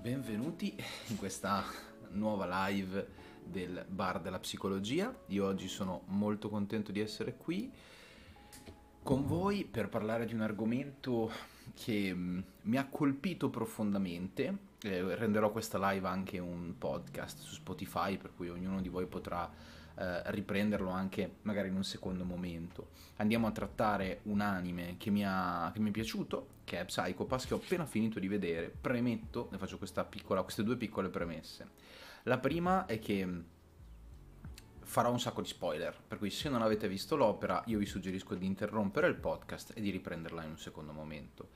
Benvenuti in questa nuova live del bar della psicologia. Io oggi sono molto contento di essere qui con voi per parlare di un argomento che mm, mi ha colpito profondamente. Eh, renderò questa live anche un podcast su Spotify, per cui ognuno di voi potrà eh, riprenderlo anche magari in un secondo momento. Andiamo a trattare un anime che mi, ha, che mi è piaciuto, che è Psychopass, che ho appena finito di vedere. Premetto, ne faccio piccola, queste due piccole premesse. La prima è che mm, farò un sacco di spoiler, per cui se non avete visto l'opera io vi suggerisco di interrompere il podcast e di riprenderla in un secondo momento.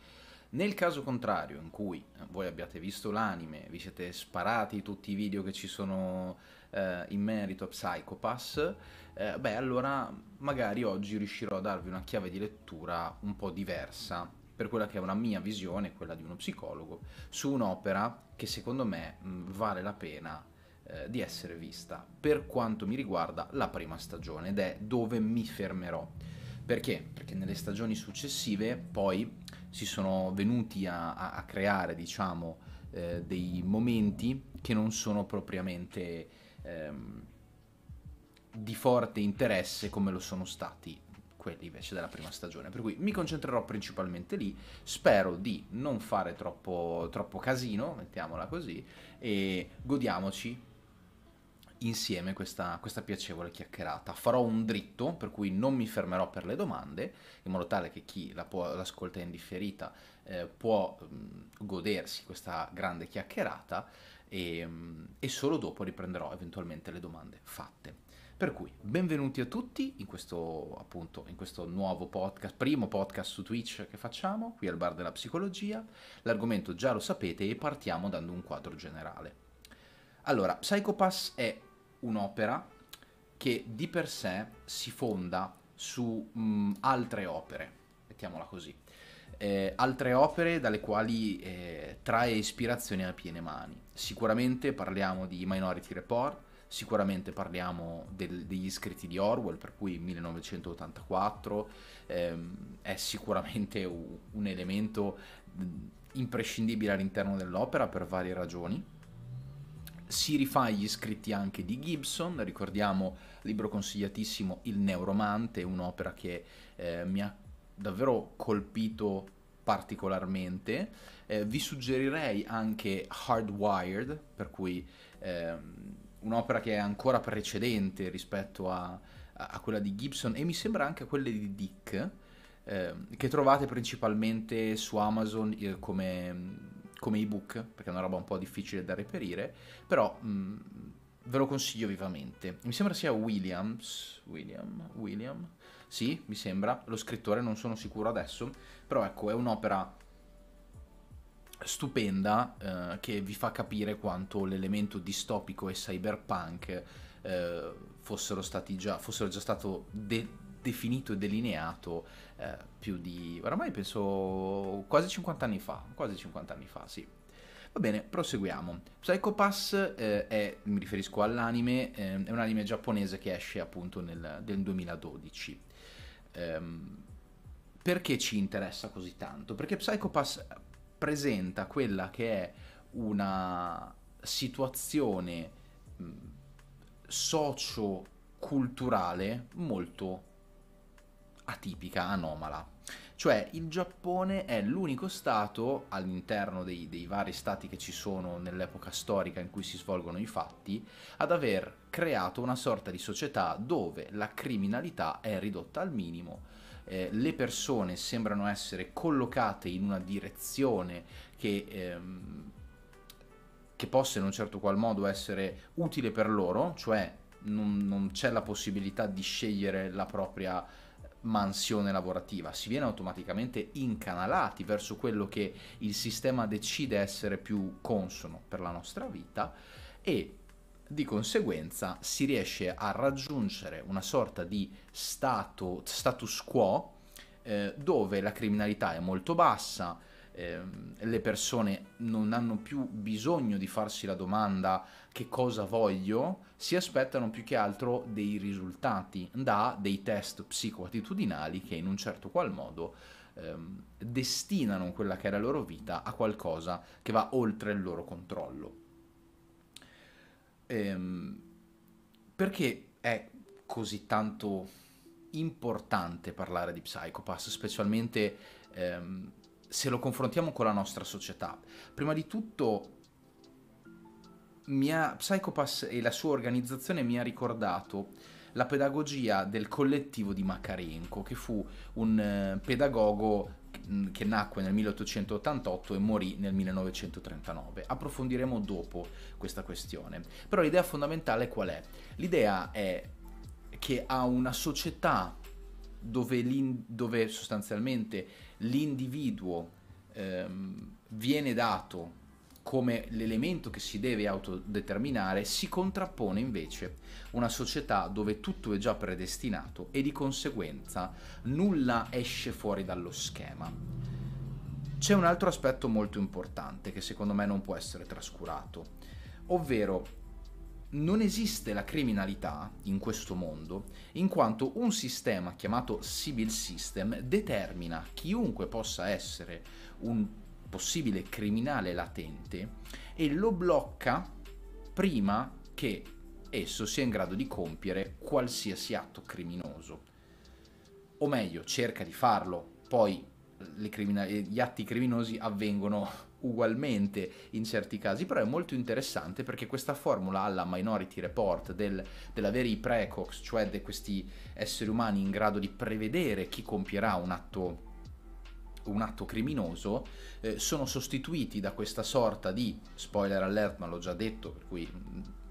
Nel caso contrario, in cui voi abbiate visto l'anime, vi siete sparati tutti i video che ci sono eh, in merito a Psychopass, eh, beh allora magari oggi riuscirò a darvi una chiave di lettura un po' diversa per quella che è una mia visione, quella di uno psicologo, su un'opera che secondo me mh, vale la pena eh, di essere vista per quanto mi riguarda la prima stagione ed è dove mi fermerò. Perché? Perché nelle stagioni successive poi si sono venuti a, a, a creare, diciamo, eh, dei momenti che non sono propriamente ehm, di forte interesse come lo sono stati quelli invece della prima stagione. Per cui mi concentrerò principalmente lì, spero di non fare troppo, troppo casino, mettiamola così, e godiamoci insieme questa, questa, piacevole chiacchierata. Farò un dritto, per cui non mi fermerò per le domande, in modo tale che chi la può, l'ascolta in differita eh, può mh, godersi questa grande chiacchierata e, mh, e solo dopo riprenderò eventualmente le domande fatte. Per cui benvenuti a tutti in questo, appunto, in questo nuovo podcast, primo podcast su Twitch che facciamo, qui al Bar della Psicologia. L'argomento già lo sapete e partiamo dando un quadro generale. Allora, Psychopass è un'opera che di per sé si fonda su mh, mm, altre opere, mettiamola così. Eh, altre opere dalle quali eh, trae ispirazione a piene mani. Sicuramente parliamo di Minority Report, sicuramente parliamo del, degli scritti di Orwell, per cui 1984 ehm, è sicuramente un, elemento imprescindibile all'interno dell'opera per varie ragioni si rifà gli scritti anche di Gibson, ricordiamo libro consigliatissimo Il Neuromante, un'opera che eh, mi ha davvero colpito particolarmente. Eh, vi suggerirei anche Hardwired, per cui eh, un'opera che è ancora precedente rispetto a, a, quella di Gibson e mi sembra anche a quelle di Dick, eh, che trovate principalmente su Amazon eh, come come ebook, perché è una roba un po' difficile da reperire, però mh, mm, ve lo consiglio vivamente. Mi sembra sia Williams, William, William, sì, mi sembra, lo scrittore non sono sicuro adesso, però ecco, è un'opera stupenda eh, che vi fa capire quanto l'elemento distopico e cyberpunk eh, fossero già, fossero già stato de- definito e delineato eh, più di, oramai penso quasi 50 anni fa, quasi 50 anni fa, sì. Va bene, proseguiamo. Psycho Pass eh, è, mi riferisco all'anime, eh, è un anime giapponese che esce appunto nel, nel 2012. Ehm, perché ci interessa così tanto? Perché Psycho Pass presenta quella che è una situazione socio-culturale molto atipica, anomala. Cioè il Giappone è l'unico stato all'interno dei, dei, vari stati che ci sono nell'epoca storica in cui si svolgono i fatti ad aver creato una sorta di società dove la criminalità è ridotta al minimo, eh, le persone sembrano essere collocate in una direzione che, ehm, che possa in un certo qual modo essere utile per loro, cioè non, non c'è la possibilità di scegliere la propria mansione lavorativa, si viene automaticamente incanalati verso quello che il sistema decide essere più consono per la nostra vita e di conseguenza si riesce a raggiungere una sorta di stato, status quo eh, dove la criminalità è molto bassa, eh, le persone non hanno più bisogno di farsi la domanda che cosa voglio, si aspettano più che altro dei risultati da dei test psicoattitudinali che in un certo qual modo ehm, destinano quella che è la loro vita a qualcosa che va oltre il loro controllo. Ehm, perché è così tanto importante parlare di Psychopass, specialmente ehm, se lo confrontiamo con la nostra società? Prima di tutto, mia, Psychopass e la sua organizzazione mi ha ricordato la pedagogia del collettivo di Makarenko, che fu un eh, pedagogo che nacque nel 1888 e morì nel 1939. Approfondiremo dopo questa questione. Però l'idea fondamentale qual è? L'idea è che a una società dove, dove sostanzialmente l'individuo ehm, viene dato come l'elemento che si deve autodeterminare, si contrappone invece una società dove tutto è già predestinato e di conseguenza nulla esce fuori dallo schema. C'è un altro aspetto molto importante che secondo me non può essere trascurato, ovvero non esiste la criminalità in questo mondo in quanto un sistema chiamato civil system determina chiunque possa essere un possibile criminale latente e lo blocca prima che esso sia in grado di compiere qualsiasi atto criminoso. O meglio, cerca di farlo, poi criminal- gli atti criminosi avvengono ugualmente in certi casi, però è molto interessante perché questa formula alla Minority Report del, dell'avere i precox, cioè di questi esseri umani in grado di prevedere chi compierà un atto un atto criminoso, eh, sono sostituiti da questa sorta di, spoiler alert ma l'ho già detto, per cui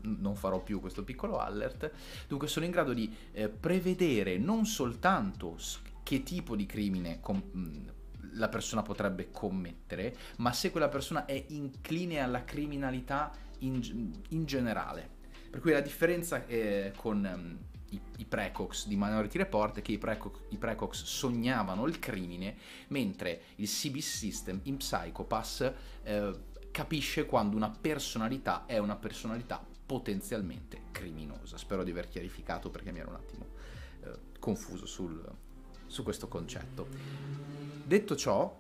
non farò più questo piccolo alert, dunque sono in grado di eh, prevedere non soltanto che tipo di crimine com- la persona potrebbe commettere, ma se quella persona è incline alla criminalità in, in generale. Per cui la differenza eh, con um, i, i precox di Minority Report che i precox, i precox, sognavano il crimine, mentre il CB System in Psychopass eh, capisce quando una personalità è una personalità potenzialmente criminosa. Spero di aver chiarificato perché mi ero un attimo eh, confuso sul, su questo concetto. Detto ciò,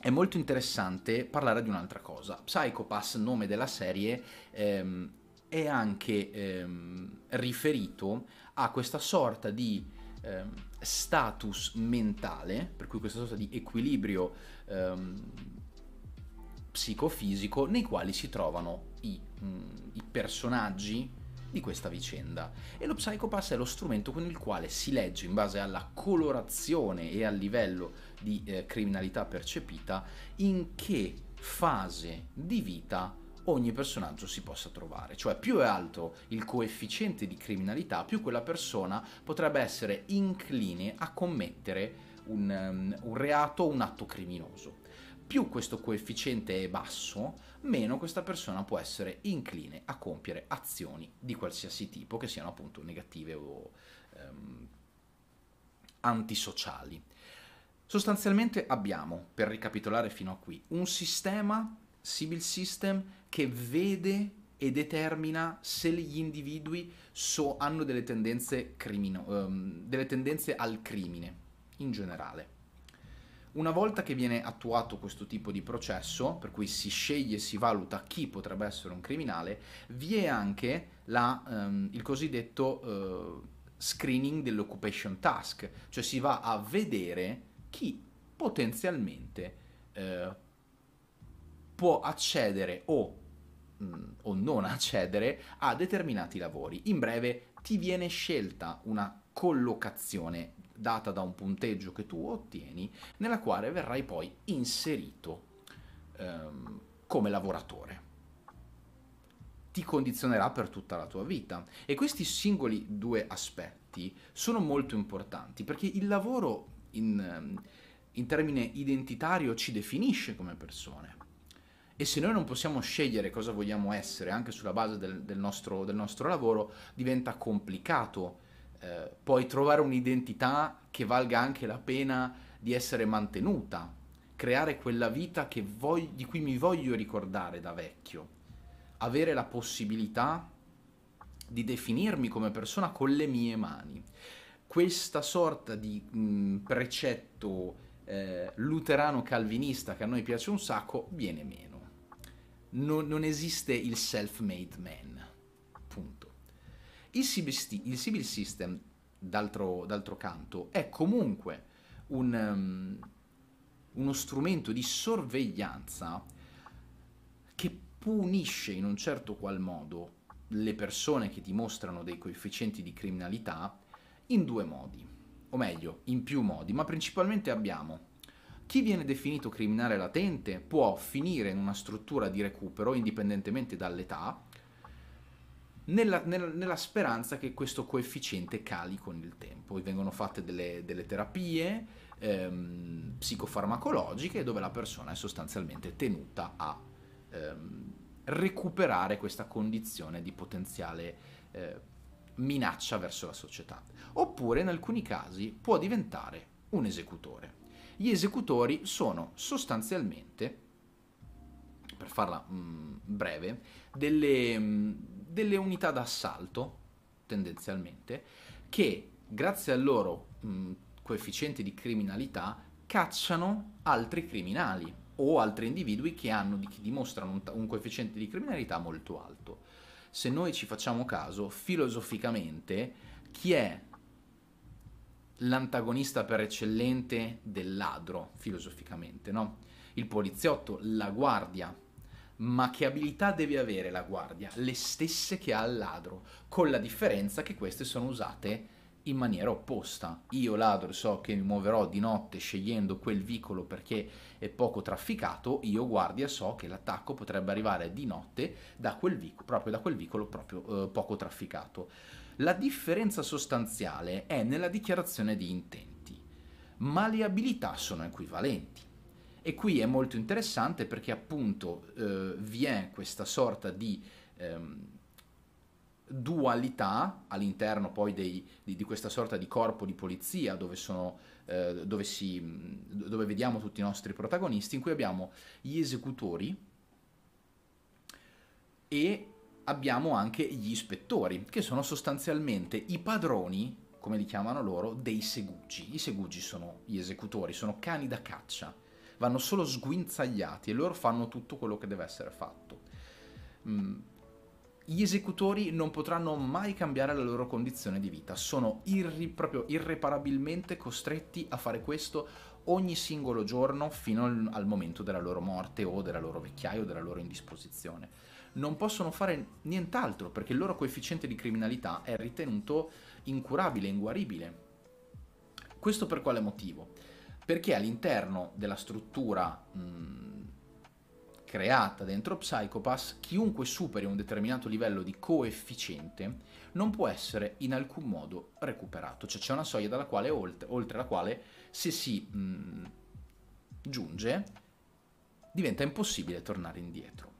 è molto interessante parlare di un'altra cosa. Psychopass, nome della serie, ehm, è anche ehm, riferito a questa sorta di ehm, status mentale, per cui questa sorta di equilibrio ehm, psicofisico nei quali si trovano i, mh, mm, i personaggi di questa vicenda. E lo Psychopass è lo strumento con il quale si legge, in base alla colorazione e al livello di eh, criminalità percepita, in che fase di vita ogni personaggio si possa trovare. Cioè più è alto il coefficiente di criminalità, più quella persona potrebbe essere incline a commettere un, um, un reato o un atto criminoso più questo coefficiente è basso, meno questa persona può essere incline a compiere azioni di qualsiasi tipo, che siano appunto negative o ehm, antisociali. Sostanzialmente abbiamo, per ricapitolare fino a qui, un sistema, civil system, che vede e determina se gli individui so, hanno delle tendenze, crimino, um, delle tendenze al crimine in generale. Una volta che viene attuato questo tipo di processo, per cui si sceglie e si valuta chi potrebbe essere un criminale, vi è anche la, um, il cosiddetto uh, screening dell'occupation task, cioè si va a vedere chi potenzialmente uh, può accedere o, mh, o non accedere a determinati lavori. In breve, ti viene scelta una collocazione data da un punteggio che tu ottieni, nella quale verrai poi inserito ehm, come lavoratore. Ti condizionerà per tutta la tua vita. E questi singoli due aspetti sono molto importanti perché il lavoro in, ehm, in termine identitario ci definisce come persone. E se noi non possiamo scegliere cosa vogliamo essere anche sulla base del, del, nostro, del nostro lavoro, diventa complicato eh, poi trovare un'identità che valga anche la pena di essere mantenuta, creare quella vita voglio, di cui mi voglio ricordare da vecchio, avere la possibilità di definirmi come persona con le mie mani. questa sorta di mh, precetto eh, luterano calvinista che a noi piace un sacco viene meno. Non, non esiste il self-made man. Punto. Il Sibyl, il Sibyl System, d'altro, d'altro, canto, è comunque un, um, uno strumento di sorveglianza che punisce in un certo qual modo le persone che dimostrano dei coefficienti di criminalità in due modi, o meglio, in più modi, ma principalmente abbiamo chi viene definito criminale latente può finire in una struttura di recupero indipendentemente dall'età, nella, nella, nella, speranza che questo coefficiente cali con il tempo. vengono fatte delle, delle terapie ehm, psicofarmacologiche dove la persona è sostanzialmente tenuta a ehm, recuperare questa condizione di potenziale eh, minaccia verso la società. Oppure in alcuni casi può diventare un esecutore. Gli esecutori sono sostanzialmente, per farla mh, mm, breve, delle, mh, mm, delle unità d'assalto, tendenzialmente, che grazie al loro mh, mm, coefficiente di criminalità cacciano altri criminali o altri individui che, hanno, che dimostrano un, un coefficiente di criminalità molto alto. Se noi ci facciamo caso, filosoficamente, chi è l'antagonista per eccellente del ladro, filosoficamente, no? Il poliziotto, la guardia. Ma che abilità deve avere la guardia? Le stesse che ha il ladro, con la differenza che queste sono usate in maniera opposta. Io ladro so che mi muoverò di notte scegliendo quel vicolo perché è poco trafficato, io guardia so che l'attacco potrebbe arrivare di notte da quel vicolo, proprio da quel vicolo proprio eh, poco trafficato. La differenza sostanziale è nella dichiarazione di intenti, ma le abilità sono equivalenti. E qui è molto interessante perché appunto eh, vi è questa sorta di ehm, dualità all'interno poi dei, di, di, questa sorta di corpo di polizia dove, sono, eh, dove, si, dove vediamo tutti i nostri protagonisti, in cui abbiamo gli esecutori e abbiamo anche gli ispettori, che sono sostanzialmente i padroni, come li chiamano loro, dei segugi. I segugi sono gli esecutori, sono cani da caccia, vanno solo sguinzagliati e loro fanno tutto quello che deve essere fatto. Mm. Gli esecutori non potranno mai cambiare la loro condizione di vita, sono irri- proprio irreparabilmente costretti a fare questo ogni singolo giorno fino al, al momento della loro morte o della loro vecchiaia o della loro indisposizione non possono fare nient'altro perché il loro coefficiente di criminalità è ritenuto incurabile, inguaribile. Questo per quale motivo? Perché all'interno della struttura mh, creata dentro Psychopass, chiunque superi un determinato livello di coefficiente non può essere in alcun modo recuperato, cioè c'è una soglia quale, oltre, oltre la quale se si mh, giunge diventa impossibile tornare indietro.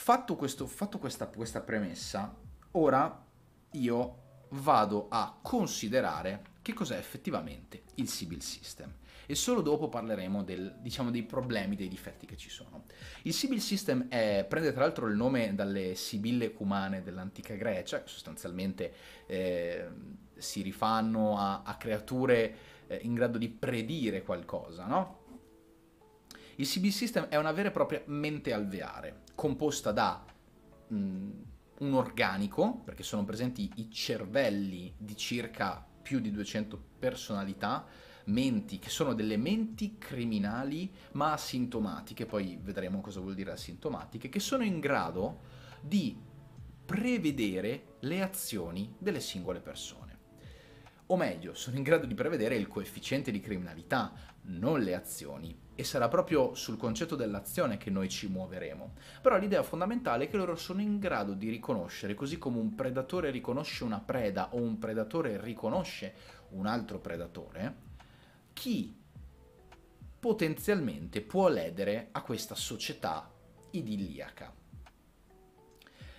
Fatto, questo, fatto questa, questa premessa, ora io vado a considerare che cos'è effettivamente il Sibyl System e solo dopo parleremo del, diciamo, dei problemi, dei difetti che ci sono. Il Sibyl System è, prende tra l'altro il nome dalle sibille cumane dell'antica Grecia, che sostanzialmente eh, si rifanno a, a creature eh, in grado di predire qualcosa, no? Il CB System è una vera e propria mente alveare, composta da mh, un organico, perché sono presenti i cervelli di circa più di 200 personalità, menti che sono delle menti criminali ma asintomatiche, poi vedremo cosa vuol dire asintomatiche, che sono in grado di prevedere le azioni delle singole persone. O meglio, sono in grado di prevedere il coefficiente di criminalità, non le azioni e sarà proprio sul concetto dell'azione che noi ci muoveremo. Però l'idea fondamentale è che loro sono in grado di riconoscere, così come un predatore riconosce una preda o un predatore riconosce un altro predatore, chi potenzialmente può ledere a questa società idilliaca.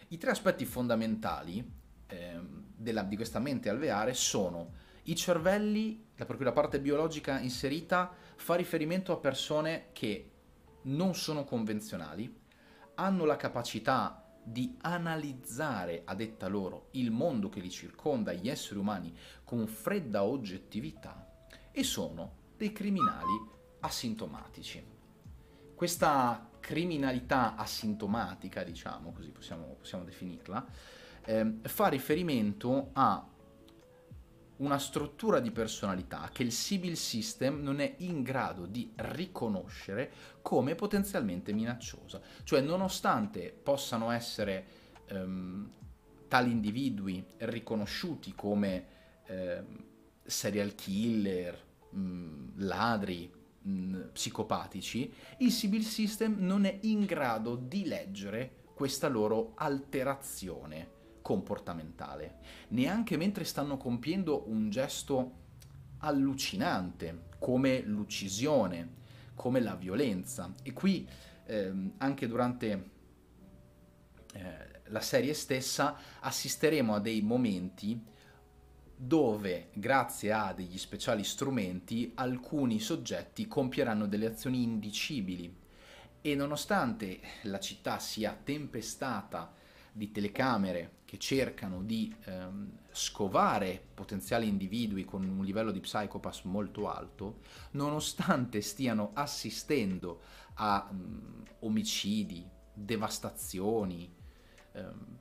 I tre aspetti fondamentali eh, della, di questa mente alveare sono i cervelli, la, proprio la parte biologica inserita, fa riferimento a persone che non sono convenzionali, hanno la capacità di analizzare, a detta loro, il mondo che li circonda, gli esseri umani, con fredda oggettività e sono dei criminali asintomatici. Questa criminalità asintomatica, diciamo così possiamo, possiamo definirla, eh, fa riferimento a una struttura di personalità che il Sibyl System non è in grado di riconoscere come potenzialmente minacciosa. Cioè, nonostante possano essere ehm, tali individui riconosciuti come ehm, serial killer, mh, mm, ladri, mh, mm, psicopatici, il Sibyl System non è in grado di leggere questa loro alterazione comportamentale, neanche mentre stanno compiendo un gesto allucinante, come l'uccisione, come la violenza. E qui ehm, anche durante eh, la serie stessa assisteremo a dei momenti dove, grazie a degli speciali strumenti, alcuni soggetti compieranno delle azioni indicibili. E nonostante la città sia tempestata di telecamere che cercano di ehm, scovare potenziali individui con un livello di psychopath molto alto, nonostante stiano assistendo a um, omicidi, devastazioni, ehm,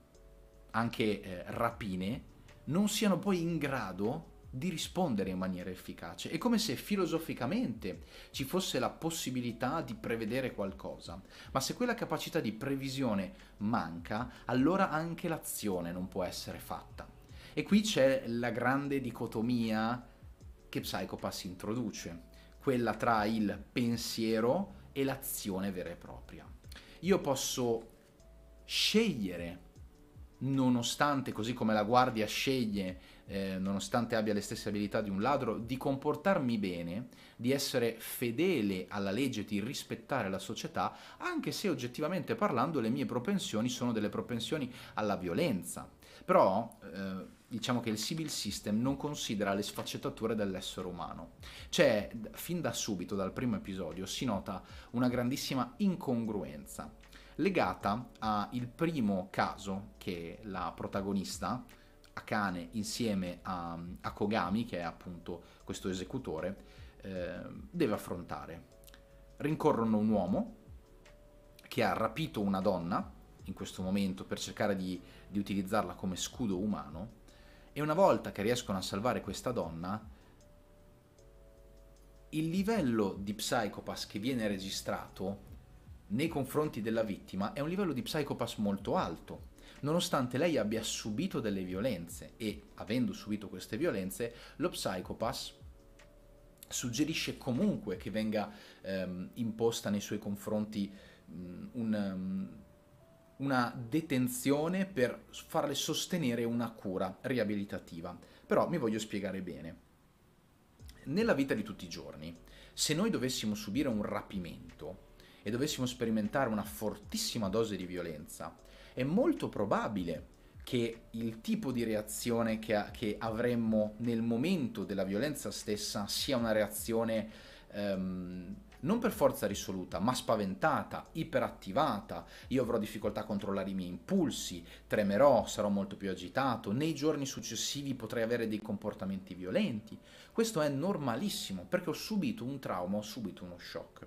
anche eh, rapine, non siano poi in grado di rispondere in maniera efficace. È come se filosoficamente ci fosse la possibilità di prevedere qualcosa, ma se quella capacità di previsione manca, allora anche l'azione non può essere fatta. E qui c'è la grande dicotomia che Psychopass introduce, quella tra il pensiero e l'azione vera e propria. Io posso scegliere nonostante, così come la guardia sceglie, eh, nonostante abbia le stesse abilità di un ladro, di comportarmi bene, di essere fedele alla legge, di rispettare la società, anche se oggettivamente parlando le mie propensioni sono delle propensioni alla violenza. Però eh, diciamo che il civil system non considera le sfaccettature dell'essere umano. C'è, fin da subito, dal primo episodio, si nota una grandissima incongruenza legata al primo caso che la protagonista, Akane, insieme a, a Kogami, che è appunto questo esecutore, eh, deve affrontare. Rincorrono un uomo che ha rapito una donna in questo momento per cercare di, di utilizzarla come scudo umano e una volta che riescono a salvare questa donna, il livello di psychopath che viene registrato nei confronti della vittima è un livello di psychopath molto alto, nonostante lei abbia subito delle violenze e avendo subito queste violenze, lo psychopath suggerisce comunque che venga ehm, imposta nei suoi confronti mh, un, um, una detenzione per farle sostenere una cura riabilitativa. Però mi voglio spiegare bene. Nella vita di tutti i giorni, se noi dovessimo subire un rapimento, e dovessimo sperimentare una fortissima dose di violenza, è molto probabile che il tipo di reazione che, che avremmo nel momento della violenza stessa sia una reazione um, non per forza risoluta, ma spaventata, iperattivata. Io avrò difficoltà a controllare i miei impulsi, tremerò, sarò molto più agitato, nei giorni successivi potrei avere dei comportamenti violenti. Questo è normalissimo perché ho subito un trauma, ho subito uno shock.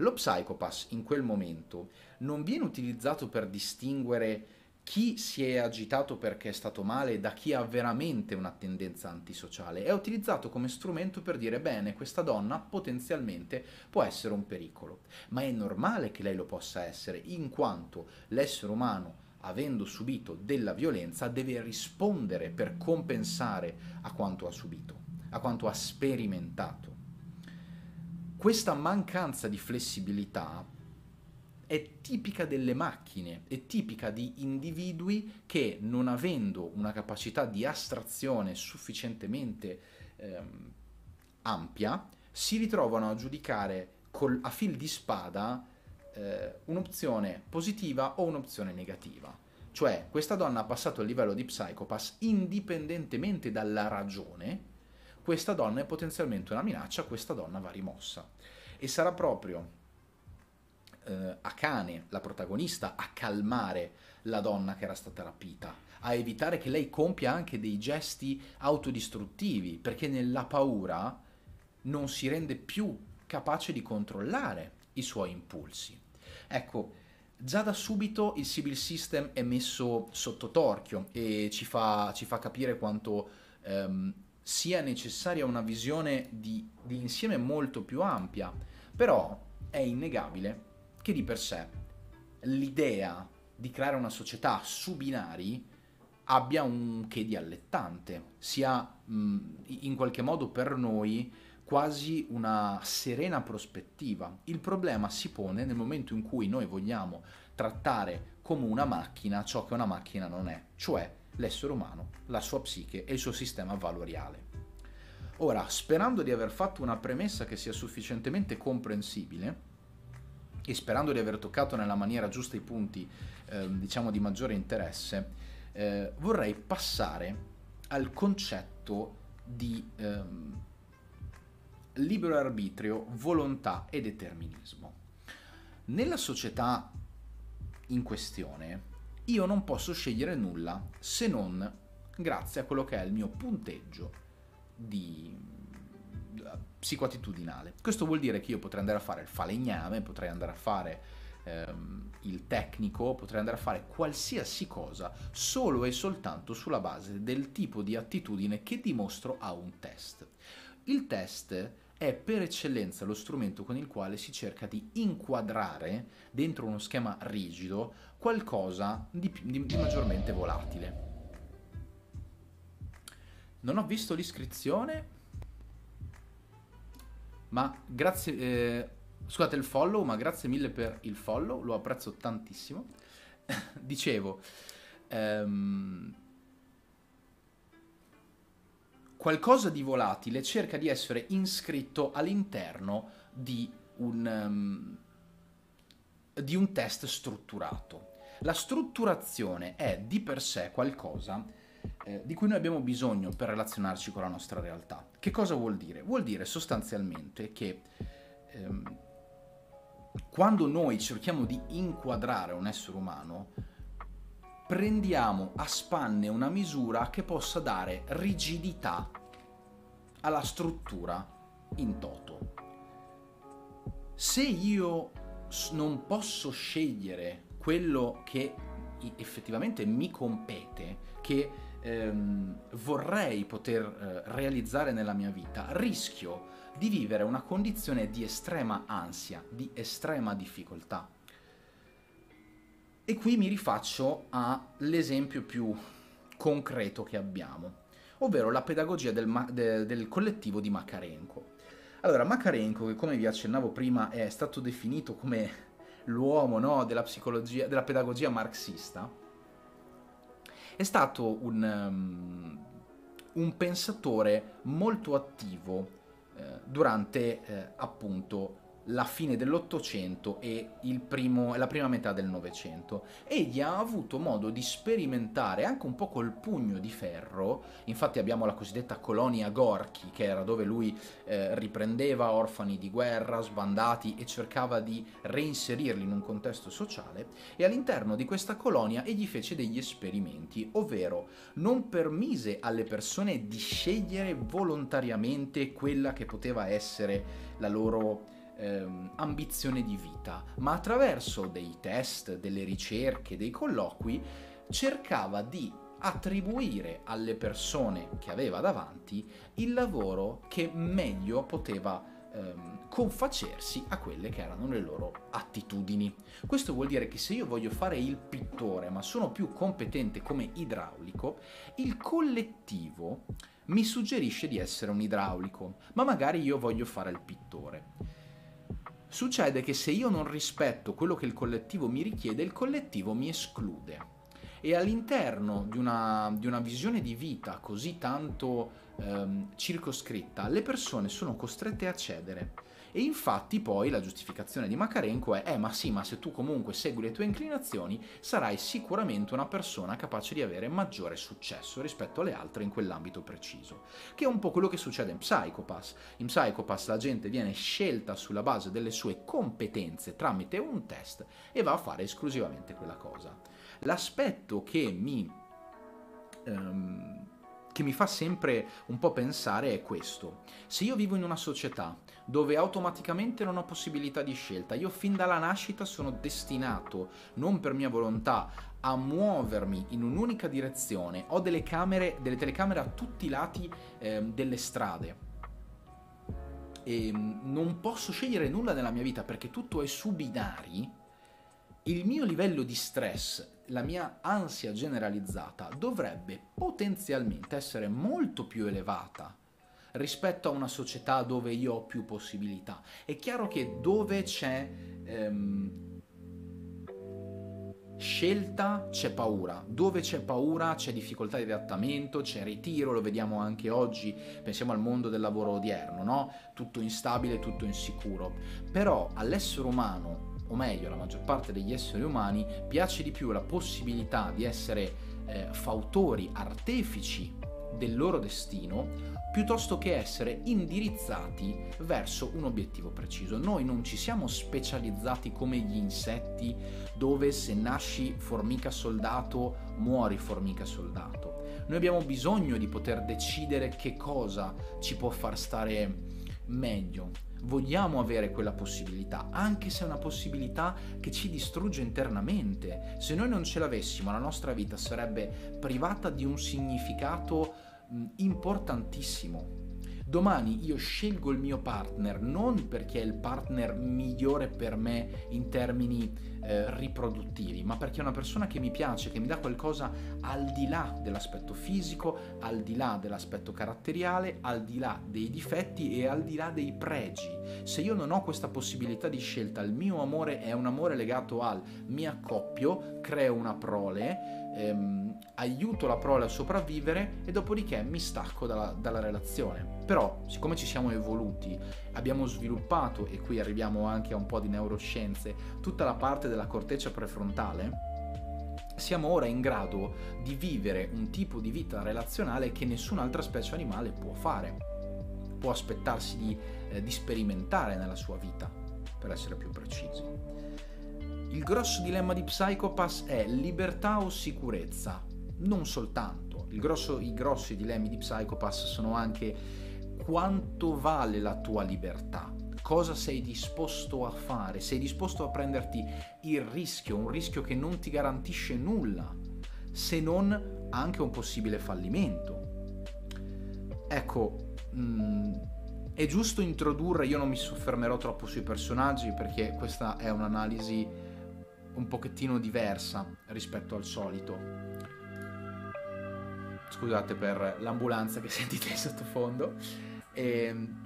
Lo psychopath in quel momento non viene utilizzato per distinguere chi si è agitato perché è stato male da chi ha veramente una tendenza antisociale. È utilizzato come strumento per dire bene, questa donna potenzialmente può essere un pericolo, ma è normale che lei lo possa essere, in quanto l'essere umano avendo subito della violenza deve rispondere per compensare a quanto ha subito, a quanto ha sperimentato. Questa mancanza di flessibilità è tipica delle macchine, è tipica di individui che non avendo una capacità di astrazione sufficientemente ehm, ampia, si ritrovano a giudicare col, a fil di spada eh, un'opzione positiva o un'opzione negativa. Cioè, questa donna ha passato il livello di psychopath indipendentemente dalla ragione, questa donna è potenzialmente una minaccia, questa donna va rimossa. E sarà proprio eh, Akane, la protagonista, a calmare la donna che era stata rapita, a evitare che lei compia anche dei gesti autodistruttivi, perché nella paura non si rende più capace di controllare i suoi impulsi. Ecco, già da subito il Civil System è messo sotto torchio e ci fa, ci fa capire quanto ehm, sia necessaria una visione di, di insieme molto più ampia, però è innegabile che di per sé l'idea di creare una società su binari abbia un che di allettante, sia in qualche modo per noi quasi una serena prospettiva. Il problema si pone nel momento in cui noi vogliamo trattare come una macchina ciò che una macchina non è, cioè l'essere umano, la sua psiche e il suo sistema valoriale. Ora, sperando di aver fatto una premessa che sia sufficientemente comprensibile e sperando di aver toccato nella maniera giusta i punti, eh, diciamo, di maggiore interesse, eh, vorrei passare al concetto di ehm, libero arbitrio, volontà e determinismo. Nella società in questione io non posso scegliere nulla se non grazie a quello che è il mio punteggio di psicoattitudinale. Questo vuol dire che io potrei andare a fare il falegname, potrei andare a fare ehm, il tecnico, potrei andare a fare qualsiasi cosa solo e soltanto sulla base del tipo di attitudine che dimostro a un test. Il test è per eccellenza lo strumento con il quale si cerca di inquadrare dentro uno schema rigido qualcosa di, di, di maggiormente volatile. Non ho visto l'iscrizione, ma grazie, eh, scusate il follow, ma grazie mille per il follow, lo apprezzo tantissimo. Dicevo, ehm, qualcosa di volatile cerca di essere iscritto all'interno di un, um, di un test strutturato. La strutturazione è di per sé qualcosa eh, di cui noi abbiamo bisogno per relazionarci con la nostra realtà. Che cosa vuol dire? Vuol dire sostanzialmente che ehm, quando noi cerchiamo di inquadrare un essere umano, prendiamo a spanne una misura che possa dare rigidità alla struttura in toto. Se io non posso scegliere quello che effettivamente mi compete, che ehm, vorrei poter eh, realizzare nella mia vita, rischio di vivere una condizione di estrema ansia, di estrema difficoltà. E qui mi rifaccio all'esempio più concreto che abbiamo, ovvero la pedagogia del, ma- de- del collettivo di Makarenko. Allora, Makarenko, che come vi accennavo prima è stato definito come l'uomo no, della, della pedagogia marxista, è stato un, um, un pensatore molto attivo eh, durante eh, appunto la fine dell'Ottocento e primo, la prima metà del Novecento. Egli ha avuto modo di sperimentare anche un po' col pugno di ferro, infatti abbiamo la cosiddetta colonia Gorky, che era dove lui eh, riprendeva orfani di guerra, sbandati e cercava di reinserirli in un contesto sociale, e all'interno di questa colonia egli fece degli esperimenti, ovvero non permise alle persone di scegliere volontariamente quella che poteva essere la loro ehm, ambizione di vita, ma attraverso dei test, delle ricerche, dei colloqui, cercava di attribuire alle persone che aveva davanti il lavoro che meglio poteva ehm, confacersi a quelle che erano le loro attitudini. Questo vuol dire che se io voglio fare il pittore, ma sono più competente come idraulico, il collettivo mi suggerisce di essere un idraulico, ma magari io voglio fare il pittore. Succede che se io non rispetto quello che il collettivo mi richiede, il collettivo mi esclude. E all'interno di una, di una visione di vita così tanto ehm, circoscritta, le persone sono costrette a cedere e infatti poi la giustificazione di Makarenko è, eh ma sì, ma se tu comunque segui le tue inclinazioni, sarai sicuramente una persona capace di avere maggiore successo rispetto alle altre in quell'ambito preciso. Che è un po' quello che succede in Psychopass. In Psychopass la gente viene scelta sulla base delle sue competenze tramite un test e va a fare esclusivamente quella cosa. L'aspetto che mi, ehm, che mi fa sempre un po' pensare è questo. Se io vivo in una società dove automaticamente non ho possibilità di scelta, io fin dalla nascita sono destinato, non per mia volontà, a muovermi in un'unica direzione, ho delle camere, delle telecamere a tutti i lati eh, delle strade. E ehm, non posso scegliere nulla nella mia vita perché tutto è su binari, il mio livello di stress, la mia ansia generalizzata dovrebbe potenzialmente essere molto più elevata rispetto a una società dove io ho più possibilità. È chiaro che dove c'è ehm, scelta c'è paura, dove c'è paura c'è difficoltà di adattamento, c'è ritiro, lo vediamo anche oggi, pensiamo al mondo del lavoro odierno, no? Tutto instabile, tutto insicuro. Però all'essere umano, o meglio alla maggior parte degli esseri umani, piace di più la possibilità di essere eh, fautori, artefici del loro destino piuttosto che essere indirizzati verso un obiettivo preciso. Noi non ci siamo specializzati come gli insetti dove se nasci formica soldato muori formica soldato. Noi abbiamo bisogno di poter decidere che cosa ci può far stare meglio. Vogliamo avere quella possibilità, anche se è una possibilità che ci distrugge internamente. Se noi non ce l'avessimo, la nostra vita sarebbe privata di un significato importantissimo. Domani io scelgo il mio partner non perché è il partner migliore per me in termini eh, riproduttivi, ma perché è una persona che mi piace, che mi dà qualcosa al di là dell'aspetto fisico, al di là dell'aspetto caratteriale, al di là dei difetti e al di là dei pregi. Se io non ho questa possibilità di scelta, il mio amore è un amore legato al mi accoppio, creo una prole, ehm, aiuto la prole a sopravvivere e dopodiché mi stacco dalla, dalla relazione. Però, siccome ci siamo evoluti, abbiamo sviluppato, e qui arriviamo anche a un po' di neuroscienze, tutta la parte della corteccia prefrontale, siamo ora in grado di vivere un tipo di vita relazionale che nessun'altra specie animale può fare, può aspettarsi di, eh, di sperimentare nella sua vita, per essere più precisi. Il grosso dilemma di Psychopass è libertà o sicurezza? Non soltanto. Grosso, I grossi dilemmi di Psychopass sono anche quanto vale la tua libertà? Cosa sei disposto a fare? Sei disposto a prenderti il rischio, un rischio che non ti garantisce nulla, se non anche un possibile fallimento. Ecco, mh, mm, è giusto introdurre, io non mi soffermerò troppo sui personaggi perché questa è un'analisi un pochettino diversa rispetto al solito. Scusate per l'ambulanza che sentite in sottofondo. E, ehm,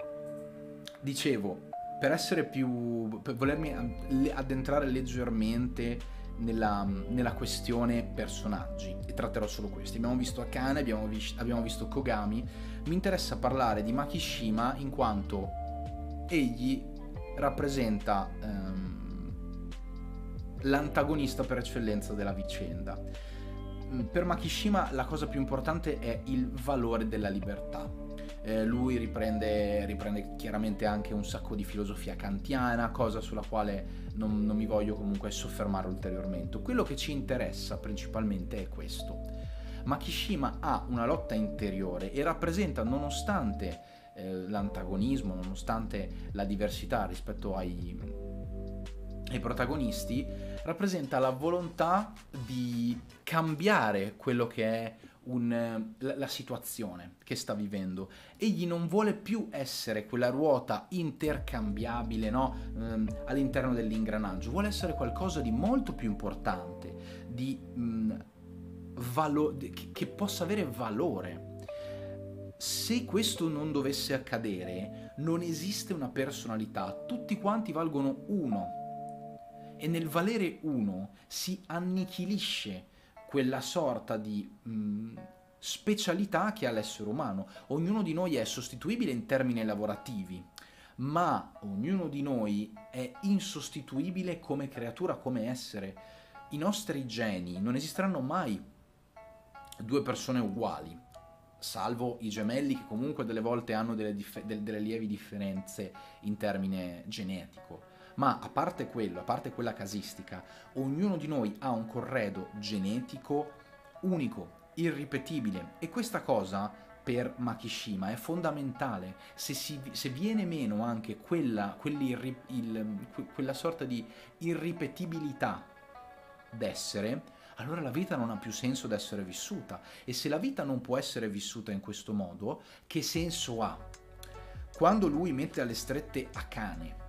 dicevo, per essere più... per volermi addentrare leggermente nella, nella, questione personaggi e tratterò solo questi. Abbiamo visto Akane, abbiamo, vis- abbiamo visto Kogami. Mi interessa parlare di Makishima in quanto egli rappresenta... Um, l'antagonista per eccellenza della vicenda. Mm, per Makishima la cosa più importante è il valore della libertà. Eh, lui riprende, riprende, chiaramente anche un sacco di filosofia kantiana, cosa sulla quale non, non mi voglio comunque soffermare ulteriormente. Quello che ci interessa principalmente è questo. Makishima ha una lotta interiore e rappresenta, nonostante eh, l'antagonismo, nonostante la diversità rispetto ai, ai protagonisti, rappresenta la volontà di cambiare quello che è un, la, la, situazione che sta vivendo. Egli non vuole più essere quella ruota intercambiabile no? ehm, all'interno dell'ingranaggio, vuole essere qualcosa di molto più importante, di, mh, mm, valo- che, che possa avere valore. Se questo non dovesse accadere, non esiste una personalità, tutti quanti valgono uno e nel valere uno si annichilisce quella sorta di mh, mm, specialità che ha l'essere umano. Ognuno di noi è sostituibile in termini lavorativi, ma ognuno di noi è insostituibile come creatura, come essere. I nostri geni non esisteranno mai due persone uguali, salvo i gemelli che comunque delle volte hanno delle, dif- delle lievi differenze in termine genetico Ma a parte quello, a parte quella casistica, ognuno di noi ha un corredo genetico unico, irripetibile e questa cosa per Makishima è fondamentale. Se, si, se viene meno anche quella, il, quella sorta di irripetibilità d'essere, allora la vita non ha più senso d'essere vissuta. E se la vita non può essere vissuta in questo modo, che senso ha? Quando lui mette alle strette Akane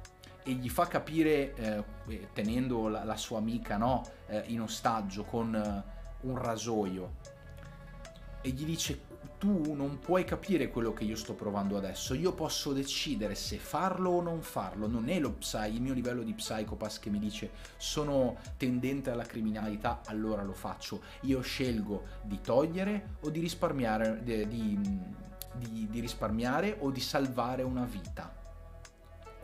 e gli fa capire, eh, eh, tenendo la, la, sua amica no, eh, in ostaggio con eh, un rasoio, e gli dice tu non puoi capire quello che io sto provando adesso, io posso decidere se farlo o non farlo, non è lo psy, il mio livello di psychopath che mi dice sono tendente alla criminalità, allora lo faccio, io scelgo di togliere o di risparmiare, di, di, di risparmiare o di salvare una vita.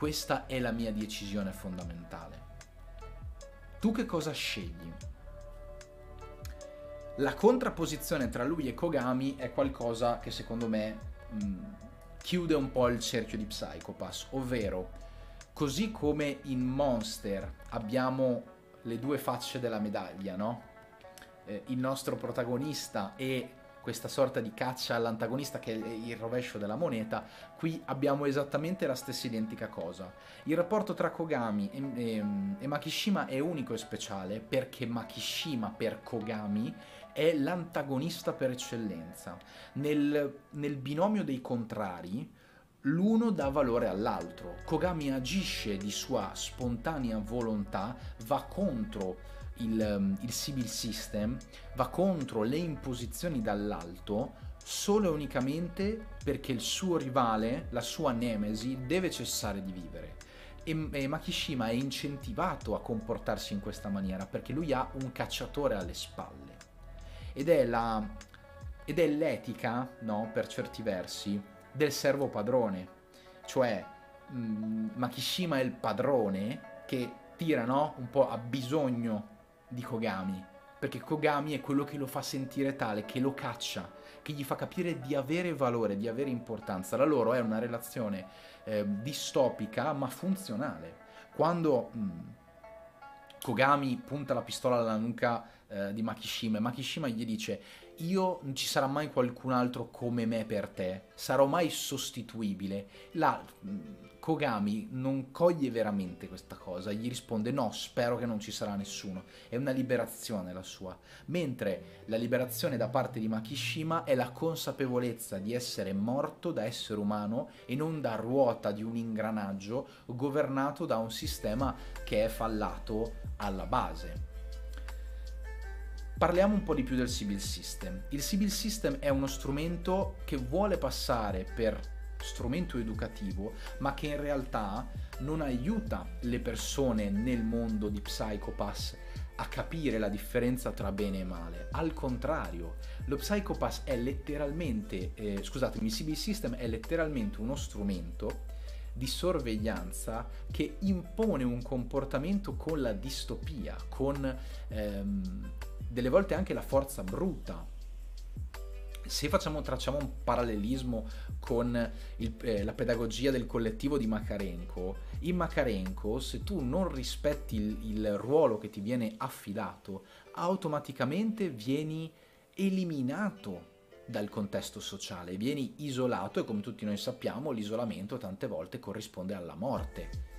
Questa è la mia decisione fondamentale. Tu che cosa scegli? La contrapposizione tra lui e Kogami è qualcosa che secondo me mh, chiude un po' il cerchio di Psychopass, ovvero così come in Monster abbiamo le due facce della medaglia, no? Eh, il nostro protagonista e questa sorta di caccia all'antagonista che è il rovescio della moneta, qui abbiamo esattamente la stessa identica cosa. Il rapporto tra Kogami e, e, e Makishima è unico e speciale perché Makishima per Kogami è l'antagonista per eccellenza. Nel, nel binomio dei contrari, l'uno dà valore all'altro. Kogami agisce di sua spontanea volontà, va contro il, il civil system, va contro le imposizioni dall'alto solo e unicamente perché il suo rivale, la sua nemesi, deve cessare di vivere. E, e, Makishima è incentivato a comportarsi in questa maniera perché lui ha un cacciatore alle spalle ed è, la, ed è l'etica, no, per certi versi, del servo padrone. Cioè, mh, Makishima è il padrone che tira, no, un po' a bisogno di Kogami, perché Kogami è quello che lo fa sentire tale, che lo caccia, che gli fa capire di avere valore, di avere importanza. La loro è una relazione eh, distopica ma funzionale. Quando mh, mm, Kogami punta la pistola alla nuca eh, di Makishima Makishima gli dice io non ci sarà mai qualcun altro come me per te, sarò mai sostituibile. La mm, Kogami non coglie veramente questa cosa, gli risponde no, spero che non ci sarà nessuno. È una liberazione la sua. Mentre la liberazione da parte di Makishima è la consapevolezza di essere morto da essere umano e non da ruota di un ingranaggio governato da un sistema che è fallato alla base. Parliamo un po' di più del Civil System. Il Civil System è uno strumento che vuole passare per strumento educativo, ma che in realtà non aiuta le persone nel mondo di Psychopass a capire la differenza tra bene e male. Al contrario, lo Psychopass è letteralmente, eh, scusatemi, il CB System è letteralmente uno strumento di sorveglianza che impone un comportamento con la distopia, con ehm, delle volte anche la forza bruta. Se facciamo, tracciamo un parallelismo con il, eh, la pedagogia del collettivo di Makarenko, in Makarenko se tu non rispetti il, il ruolo che ti viene affidato, automaticamente vieni eliminato dal contesto sociale, vieni isolato e come tutti noi sappiamo l'isolamento tante volte corrisponde alla morte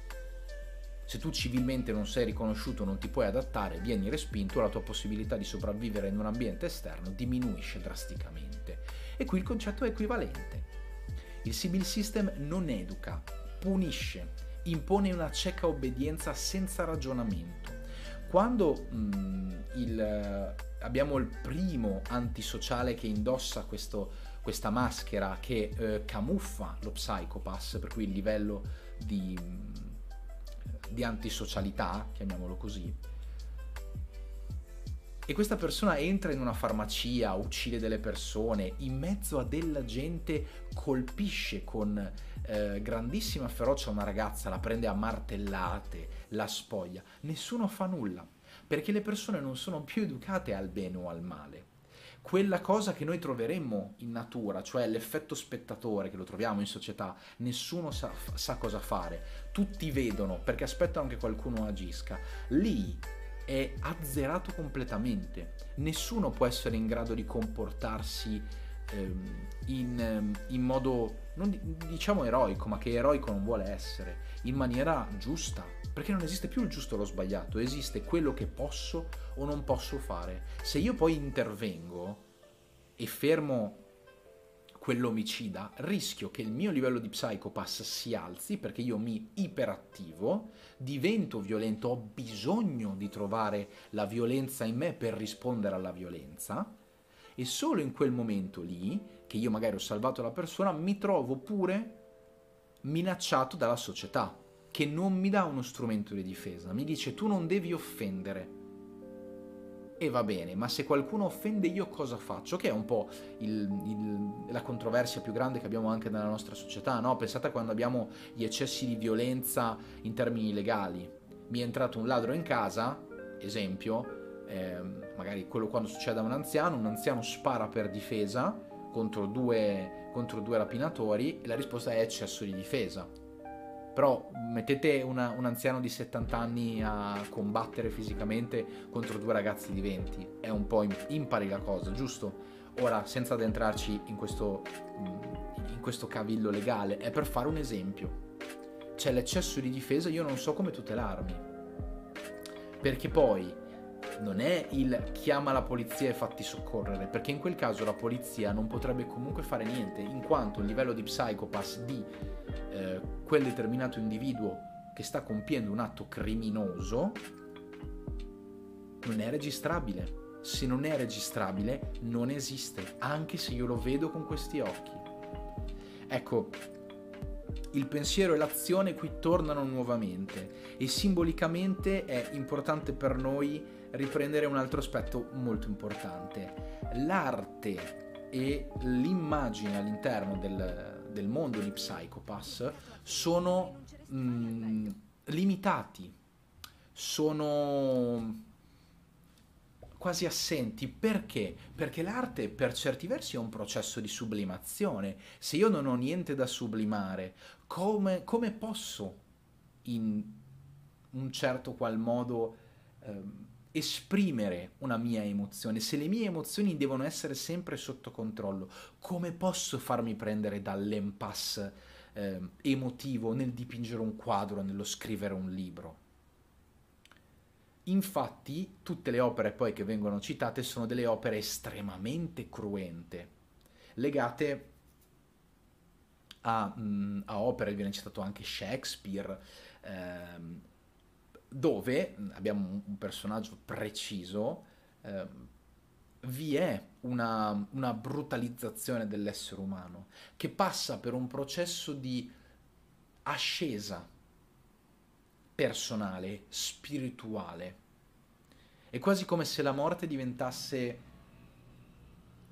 se tu civilmente non sei riconosciuto, non ti puoi adattare, vieni respinto, la tua possibilità di sopravvivere in un ambiente esterno diminuisce drasticamente. E qui il concetto è equivalente. Il civil system non educa, punisce, impone una cieca obbedienza senza ragionamento. Quando mm, il, abbiamo il primo antisociale che indossa questo, questa maschera che eh, camuffa lo psychopath, per cui il livello di di antisocialità, chiamiamolo così, e questa persona entra in una farmacia, uccide delle persone, in mezzo a della gente colpisce con eh, grandissima ferocia una ragazza, la prende a martellate, la spoglia. Nessuno fa nulla, perché le persone non sono più educate al bene o al male. Quella cosa che noi troveremmo in natura, cioè l'effetto spettatore che lo troviamo in società, nessuno sa, sa cosa fare, tutti vedono perché aspettano che qualcuno agisca. Lì è azzerato completamente. Nessuno può essere in grado di comportarsi ehm, in, ehm, in, modo, non diciamo eroico, ma che eroico non vuole essere, in maniera giusta. Perché non esiste più il giusto o lo sbagliato, esiste quello che posso o non posso fare. Se io poi intervengo e fermo quell'omicida, rischio che il mio livello di psychopath si alzi perché io mi iperattivo, divento violento, ho bisogno di trovare la violenza in me per rispondere alla violenza e solo in quel momento lì, che io magari ho salvato la persona, mi trovo pure minacciato dalla società che non mi dà uno strumento di difesa, mi dice tu non devi offendere e va bene, ma se qualcuno offende io cosa faccio? Che è un po' il, il, la controversia più grande che abbiamo anche nella nostra società, no? Pensate a quando abbiamo gli eccessi di violenza in termini legali. Mi è entrato un ladro in casa, esempio, eh, magari quello quando succede a un anziano, un anziano spara per difesa contro due, contro due rapinatori e la risposta è eccesso di difesa però mettete una, un anziano di 70 anni a combattere fisicamente contro due ragazzi di 20, è un po' impari la cosa, giusto? Ora, senza addentrarci in questo, in questo cavillo legale, è per fare un esempio. C'è l'eccesso di difesa, io non so come tutelarmi. Perché poi non è il chiama la polizia e fatti soccorrere, perché in quel caso la polizia non potrebbe comunque fare niente, in quanto il livello di psychopath di eh, quel determinato individuo che sta compiendo un atto criminoso non è registrabile. Se non è registrabile, non esiste, anche se io lo vedo con questi occhi. Ecco, il pensiero e l'azione qui tornano nuovamente e simbolicamente è importante per noi riprendere un altro aspetto molto importante. L'arte e l'immagine all'interno del, del mondo di Psychopass sono mh, mm, limitati, sono quasi assenti. Perché? Perché l'arte per certi versi è un processo di sublimazione. Se io non ho niente da sublimare, come, come posso in un certo qual modo ehm, esprimere una mia emozione? Se le mie emozioni devono essere sempre sotto controllo, come posso farmi prendere dall'impasse eh, emotivo nel dipingere un quadro, nello scrivere un libro? Infatti, tutte le opere poi che vengono citate sono delle opere estremamente cruente, legate a, mh, mm, a opere, viene citato anche Shakespeare, ehm, dove abbiamo un personaggio preciso, ehm, vi è una, una brutalizzazione dell'essere umano che passa per un processo di ascesa personale, spirituale. È quasi come se la morte diventasse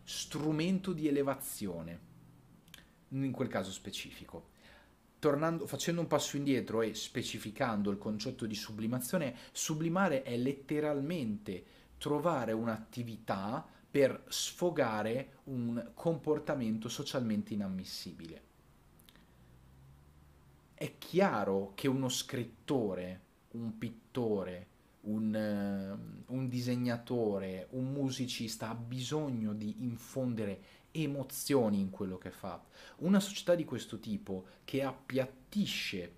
strumento di elevazione, in quel caso specifico. Tornando, facendo un passo indietro e specificando il concetto di sublimazione, sublimare è letteralmente trovare un'attività per sfogare un comportamento socialmente inammissibile. È chiaro che uno scrittore, un pittore, un, uh, un, disegnatore, un musicista ha bisogno di infondere emozioni in quello che fa. Una società di questo tipo che appiattisce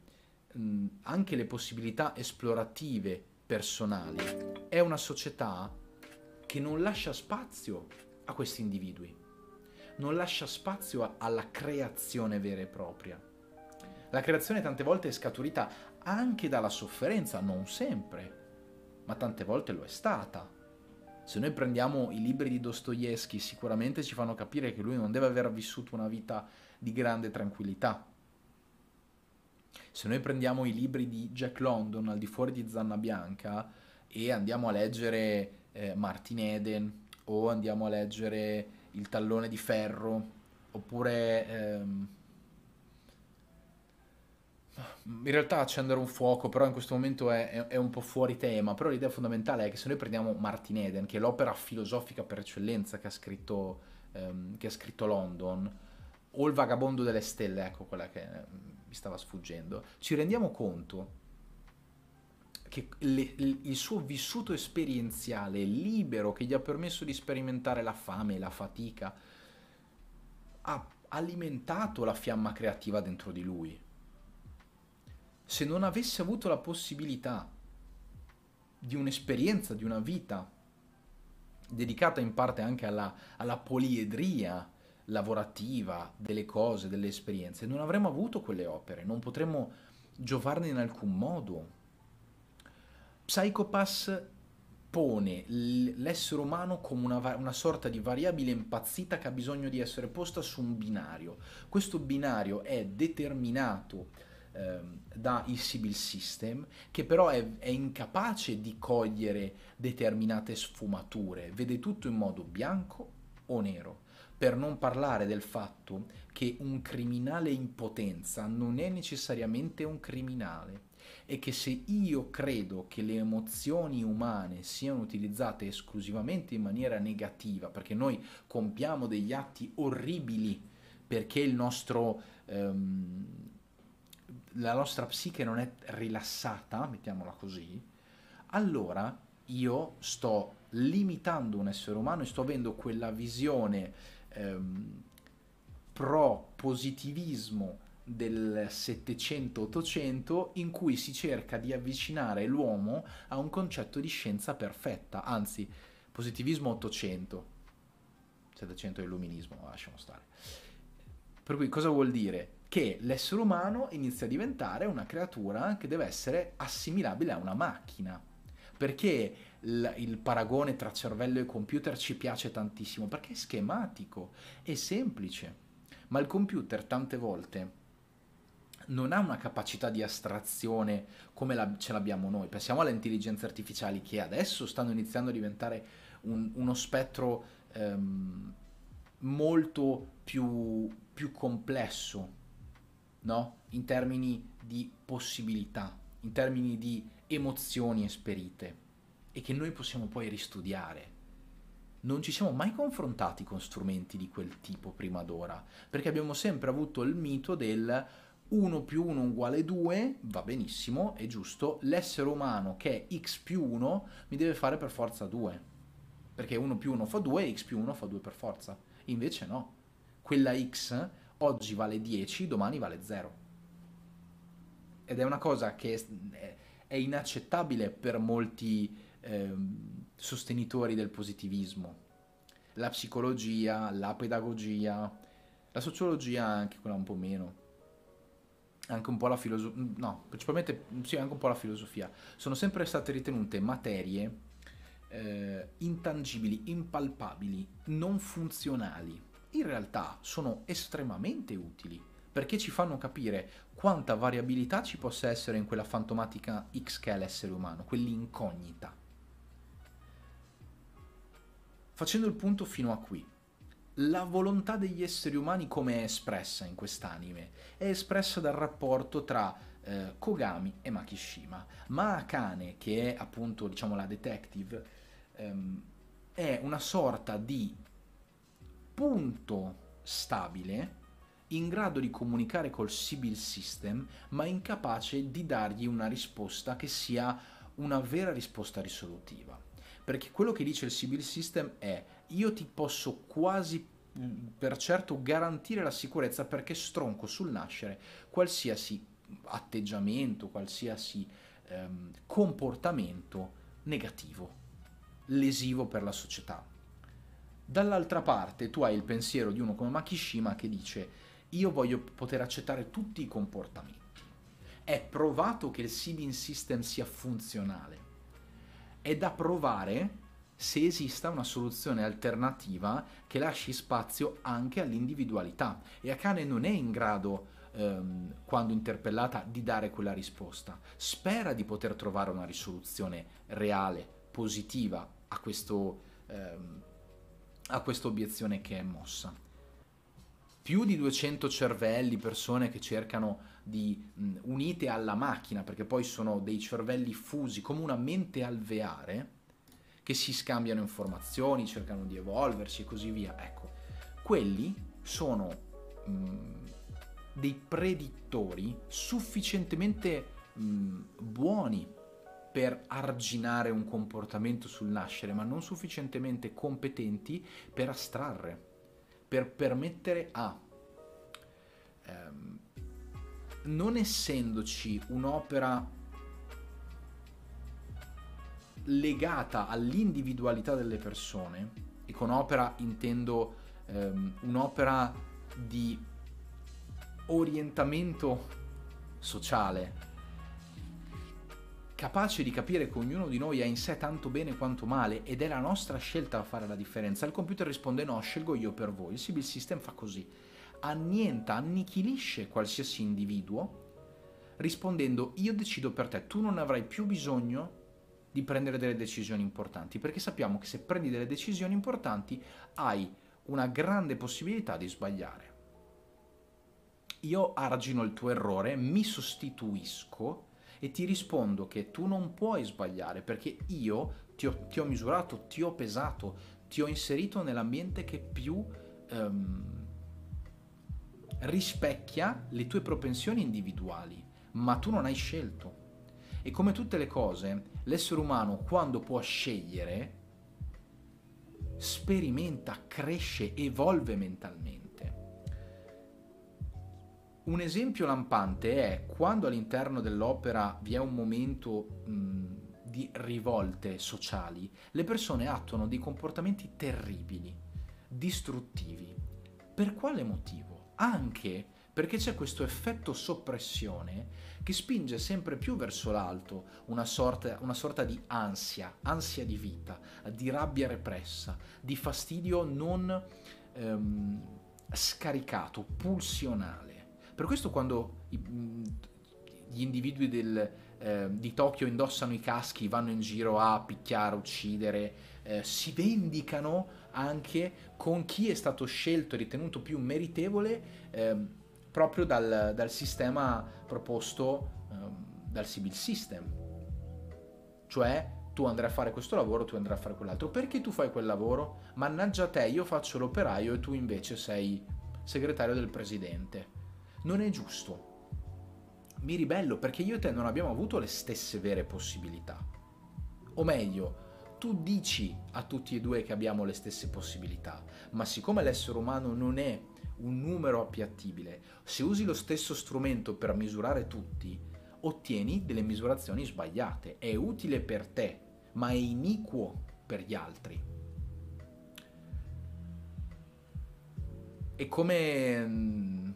mh, anche le possibilità esplorative personali è una società che non lascia spazio a questi individui, non lascia spazio a, alla creazione vera e propria. La creazione tante volte è scaturita anche dalla sofferenza, non sempre, ma tante volte lo è stata. Se noi prendiamo i libri di Dostoevsky, sicuramente ci fanno capire che lui non deve aver vissuto una vita di grande tranquillità. Se noi prendiamo i libri di Jack London al di fuori di Zanna Bianca e andiamo a leggere eh, Martin Eden o andiamo a leggere Il tallone di ferro oppure ehm, in realtà accendere un fuoco, però in questo momento è, è, è, un po' fuori tema, però l'idea fondamentale è che se noi prendiamo Martin Eden, che è l'opera filosofica per eccellenza che ha scritto, ehm, che ha scritto London, o il vagabondo delle stelle, ecco quella che eh, mi stava sfuggendo, ci rendiamo conto che le, il suo vissuto esperienziale libero che gli ha permesso di sperimentare la fame, la fatica, ha alimentato la fiamma creativa dentro di lui se non avesse avuto la possibilità di un'esperienza, di una vita dedicata in parte anche alla, alla poliedria lavorativa delle cose, delle esperienze, non avremmo avuto quelle opere, non potremmo giovarne in alcun modo. Psychopass pone l'essere umano come una, una, sorta di variabile impazzita che ha bisogno di essere posta su un binario. Questo binario è determinato ehm, dà il Sibyl System, che però è, è incapace di cogliere determinate sfumature, vede tutto in modo bianco o nero. Per non parlare del fatto che un criminale in potenza non è necessariamente un criminale e che se io credo che le emozioni umane siano utilizzate esclusivamente in maniera negativa, perché noi compiamo degli atti orribili perché il nostro ehm, la nostra psiche non è rilassata, mettiamola così, allora io sto limitando un essere umano e sto avendo quella visione ehm, pro positivismo del 700-800 in cui si cerca di avvicinare l'uomo a un concetto di scienza perfetta, anzi positivismo 800, 700 è illuminismo, lasciamo stare. Per cui cosa vuol dire? Che l'essere umano inizia a diventare una creatura che deve essere assimilabile a una macchina. Perché il, paragone tra cervello e computer ci piace tantissimo? Perché è schematico, è semplice. Ma il computer tante volte non ha una capacità di astrazione come la, ce l'abbiamo noi. Pensiamo alle intelligenze artificiali che adesso stanno iniziando a diventare un, uno spettro ehm, molto più, più complesso no? in termini di possibilità, in termini di emozioni esperite e che noi possiamo poi ristudiare. Non ci siamo mai confrontati con strumenti di quel tipo prima d'ora, perché abbiamo sempre avuto il mito del 1 più 1 uguale 2, va benissimo, è giusto, l'essere umano che è x più 1 mi deve fare per forza 2, perché 1 più 1 fa 2 x più 1 fa 2 per forza. Invece no, quella x oggi vale 10, domani vale 0. Ed è una cosa che è, inaccettabile per molti eh, sostenitori del positivismo. La psicologia, la pedagogia, la sociologia anche quella un po' meno. Anche un po' la filosofia, no, principalmente sì, anche un po' la filosofia. Sono sempre state ritenute materie eh, intangibili, impalpabili, non funzionali in realtà sono estremamente utili perché ci fanno capire quanta variabilità ci possa essere in quella fantomatica X che è l'essere umano, quell'incognita. Facendo il punto fino a qui, la volontà degli esseri umani come è espressa in quest'anime? È espressa dal rapporto tra eh, Kogami e Makishima. Ma Akane, che è appunto diciamo la detective, ehm, è una sorta di punto stabile in grado di comunicare col Sibyl System, ma incapace di dargli una risposta che sia una vera risposta risolutiva. Perché quello che dice il Sibyl System è io ti posso quasi per certo garantire la sicurezza perché stronco sul nascere qualsiasi atteggiamento, qualsiasi ehm, comportamento negativo, lesivo per la società. Dall'altra parte tu hai il pensiero di uno come Makishima che dice io voglio poter accettare tutti i comportamenti. È provato che il seeding system sia funzionale. È da provare se esista una soluzione alternativa che lasci spazio anche all'individualità. E Akane non è in grado, ehm, quando interpellata, di dare quella risposta. Spera di poter trovare una risoluzione reale, positiva a questo... Ehm, a questa obiezione che è mossa. più di 200 cervelli, persone che cercano di mh, unite alla macchina, perché poi sono dei cervelli fusi come una mente alveare che si scambiano informazioni, cercano di evolversi e così via. Ecco, quelli sono mh, dei predittori sufficientemente mh, buoni per arginare un comportamento sul nascere, ma non sufficientemente competenti per astrarre, per permettere a... Ehm, non essendoci un'opera legata all'individualità delle persone, e con opera intendo ehm, un'opera di orientamento sociale, capace di capire che ognuno di noi ha in sé tanto bene quanto male ed è la nostra scelta a fare la differenza. Il computer risponde no, scelgo io per voi. Il Sibyl System fa così. Annienta, annichilisce qualsiasi individuo rispondendo io decido per te, tu non avrai più bisogno di prendere delle decisioni importanti, perché sappiamo che se prendi delle decisioni importanti hai una grande possibilità di sbagliare. Io argino il tuo errore, mi sostituisco e ti rispondo che tu non puoi sbagliare perché io ti ho, ti ho misurato, ti ho pesato, ti ho inserito nell'ambiente che più um, rispecchia le tue propensioni individuali, ma tu non hai scelto. E come tutte le cose, l'essere umano quando può scegliere, sperimenta, cresce, evolve mentalmente. Un esempio lampante è quando all'interno dell'opera vi è un momento mh, di rivolte sociali, le persone attuano dei comportamenti terribili, distruttivi. Per quale motivo? Anche perché c'è questo effetto soppressione che spinge sempre più verso l'alto una sorta, una sorta di ansia, ansia di vita, di rabbia repressa, di fastidio non ehm, scaricato, pulsionale. Per questo quando i, gli individui del, eh, di Tokyo indossano i caschi, vanno in giro a picchiare, uccidere, eh, si vendicano anche con chi è stato scelto e ritenuto più meritevole eh, proprio dal, dal, sistema proposto ehm, dal civil system. Cioè tu andrai a fare questo lavoro, tu andrai a fare quell'altro. Perché tu fai quel lavoro? Mannaggia te, io faccio l'operaio e tu invece sei segretario del presidente non è giusto. Mi ribello perché io e te non abbiamo avuto le stesse vere possibilità. O meglio, tu dici a tutti e due che abbiamo le stesse possibilità, ma siccome l'essere umano non è un numero appiattibile, se usi lo stesso strumento per misurare tutti, ottieni delle misurazioni sbagliate. È utile per te, ma è iniquo per gli altri. È come mm,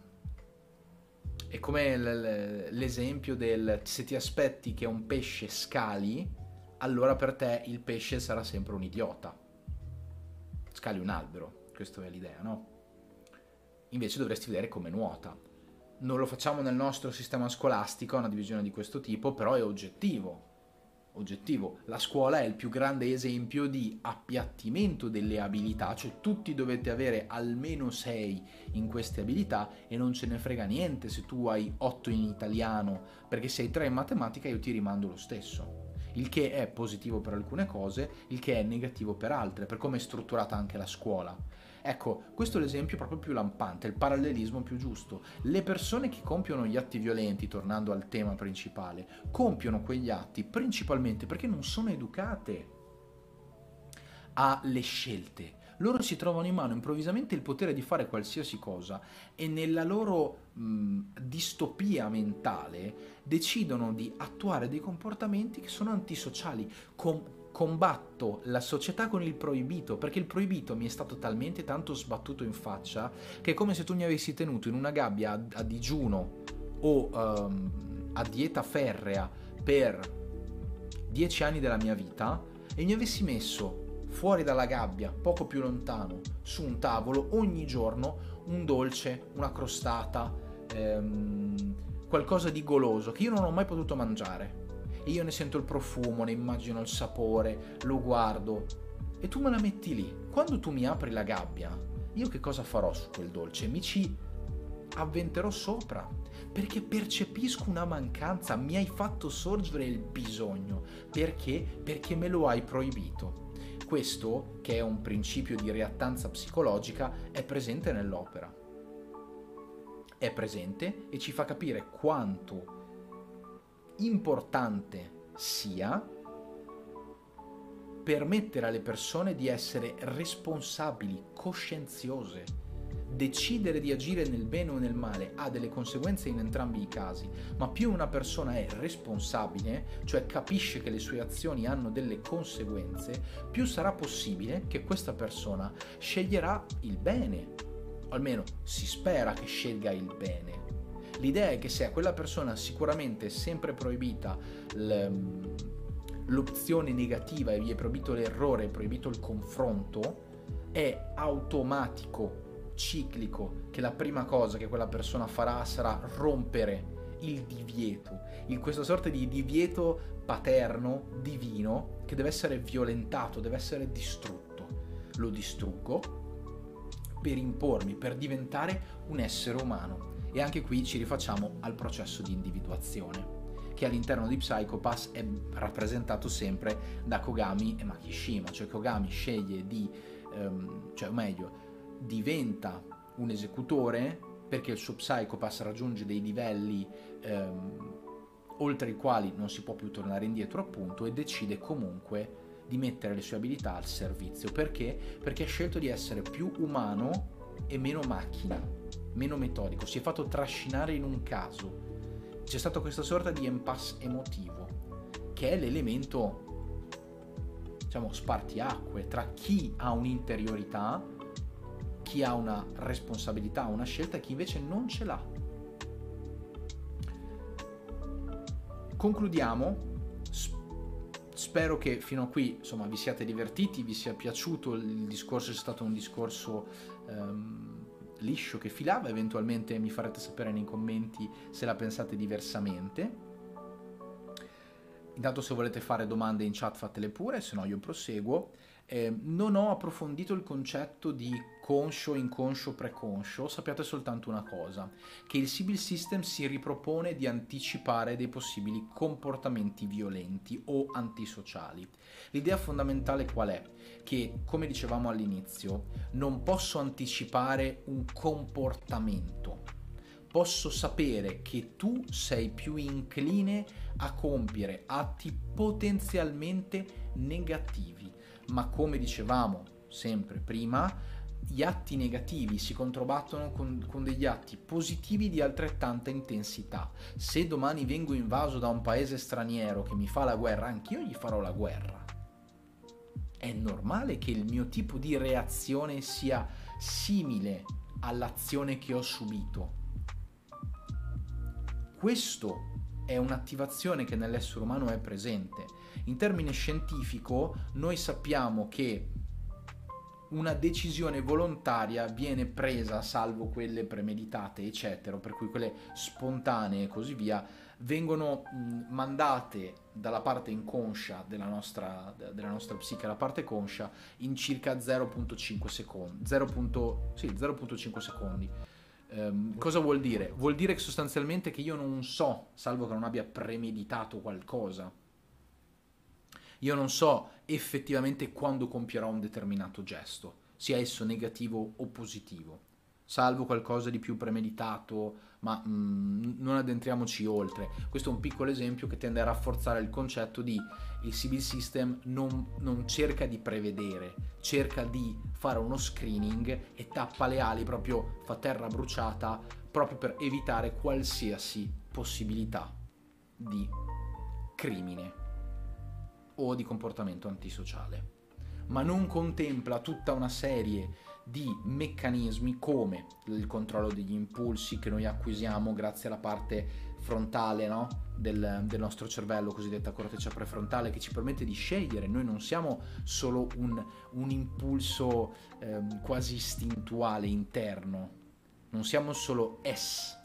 è come l'esempio del se ti aspetti che un pesce scali, allora per te il pesce sarà sempre un idiota. Scali un albero, questa è l'idea, no? Invece dovresti vedere come nuota. Non lo facciamo nel nostro sistema scolastico, una divisione di questo tipo, però è oggettivo oggettivo. La scuola è il più grande esempio di appiattimento delle abilità, cioè tutti dovete avere almeno 6 in queste abilità e non ce ne frega niente se tu hai 8 in italiano, perché se hai 3 in matematica io ti rimando lo stesso. Il che è positivo per alcune cose, il che è negativo per altre, per come è strutturata anche la scuola. Ecco, questo è l'esempio proprio più lampante, il parallelismo più giusto. Le persone che compiono gli atti violenti, tornando al tema principale, compiono quegli atti principalmente perché non sono educate alle scelte. Loro si trovano in mano improvvisamente il potere di fare qualsiasi cosa e nella loro mh, distopia mentale decidono di attuare dei comportamenti che sono antisociali, com- combatto la società con il proibito, perché il proibito mi è stato talmente tanto sbattuto in faccia che è come se tu mi avessi tenuto in una gabbia a, a digiuno o um, a dieta ferrea per dieci anni della mia vita e mi avessi messo fuori dalla gabbia, poco più lontano, su un tavolo ogni giorno un dolce, una crostata, ehm, qualcosa di goloso che io non ho mai potuto mangiare io ne sento il profumo, ne immagino il sapore, lo guardo e tu me la metti lì. Quando tu mi apri la gabbia, io che cosa farò su quel dolce? Mi ci avventerò sopra perché percepisco una mancanza, mi hai fatto sorgere il bisogno. Perché? Perché me lo hai proibito. Questo, che è un principio di reattanza psicologica, è presente nell'opera. È presente e ci fa capire quanto importante sia permettere alle persone di essere responsabili, coscienziose. Decidere di agire nel bene o nel male ha delle conseguenze in entrambi i casi, ma più una persona è responsabile, cioè capisce che le sue azioni hanno delle conseguenze, più sarà possibile che questa persona sceglierà il bene. Almeno si spera che scelga il bene. L'idea è che se a quella persona sicuramente è sempre proibita l'opzione negativa e gli è proibito l'errore, è proibito il confronto, è automatico, ciclico, che la prima cosa che quella persona farà sarà rompere il divieto, in questa sorta di divieto paterno, divino, che deve essere violentato, deve essere distrutto. Lo distruggo per impormi, per diventare un essere umano. E anche qui ci rifacciamo al processo di individuazione, che all'interno di Psychopass è rappresentato sempre da Kogami e Makishima, cioè Kogami sceglie di, um, cioè o meglio, diventa un esecutore perché il suo Psychopass raggiunge dei livelli um, oltre i quali non si può più tornare indietro appunto e decide comunque di mettere le sue abilità al servizio. Perché? Perché ha scelto di essere più umano e meno macchina meno metodico, si è fatto trascinare in un caso. C'è stata questa sorta di impasse emotivo, che è l'elemento, diciamo, spartiacque tra chi ha un'interiorità, chi ha una responsabilità, una scelta e chi invece non ce l'ha. Concludiamo. Spero che fino a qui insomma, vi siate divertiti, vi sia piaciuto, il discorso è stato un discorso um, liscio che filava, eventualmente mi farete sapere nei commenti se la pensate diversamente. Intanto se volete fare domande in chat fatele pure, se no io proseguo. Eh, non ho approfondito il concetto di conscio, inconscio, preconscio, sappiate soltanto una cosa, che il Sibyl System si ripropone di anticipare dei possibili comportamenti violenti o antisociali. L'idea fondamentale qual è? Che, come dicevamo all'inizio, non posso anticipare un comportamento, posso sapere che tu sei più incline a compiere atti potenzialmente negativi ma come dicevamo sempre prima, gli atti negativi si controbattono con, con, degli atti positivi di altrettanta intensità. Se domani vengo invaso da un paese straniero che mi fa la guerra, anch'io gli farò la guerra. È normale che il mio tipo di reazione sia simile all'azione che ho subito. Questo è un'attivazione che nell'essere umano è presente in termine scientifico noi sappiamo che una decisione volontaria viene presa, salvo quelle premeditate, eccetera, per cui quelle spontanee e così via, vengono mandate dalla parte inconscia della nostra, della nostra psiche alla parte conscia in circa 0.5 secondi. 0. Sì, 0.5 secondi. Um, cosa vuol dire? Vuol dire che sostanzialmente che io non so, salvo che non abbia premeditato qualcosa, io non so effettivamente quando compierò un determinato gesto, sia esso negativo o positivo, salvo qualcosa di più premeditato, ma mm, non addentriamoci oltre. Questo è un piccolo esempio che tende a rafforzare il concetto di il civil system non, non cerca di prevedere, cerca di fare uno screening e tappa le ali, proprio fa terra bruciata, proprio per evitare qualsiasi possibilità di crimine o di comportamento antisociale, ma non contempla tutta una serie di meccanismi come il controllo degli impulsi che noi acquisiamo grazie alla parte frontale no? del, del, nostro cervello, cosiddetta corteccia prefrontale, che ci permette di scegliere. Noi non siamo solo un, un impulso eh, quasi istintuale interno, non siamo solo S,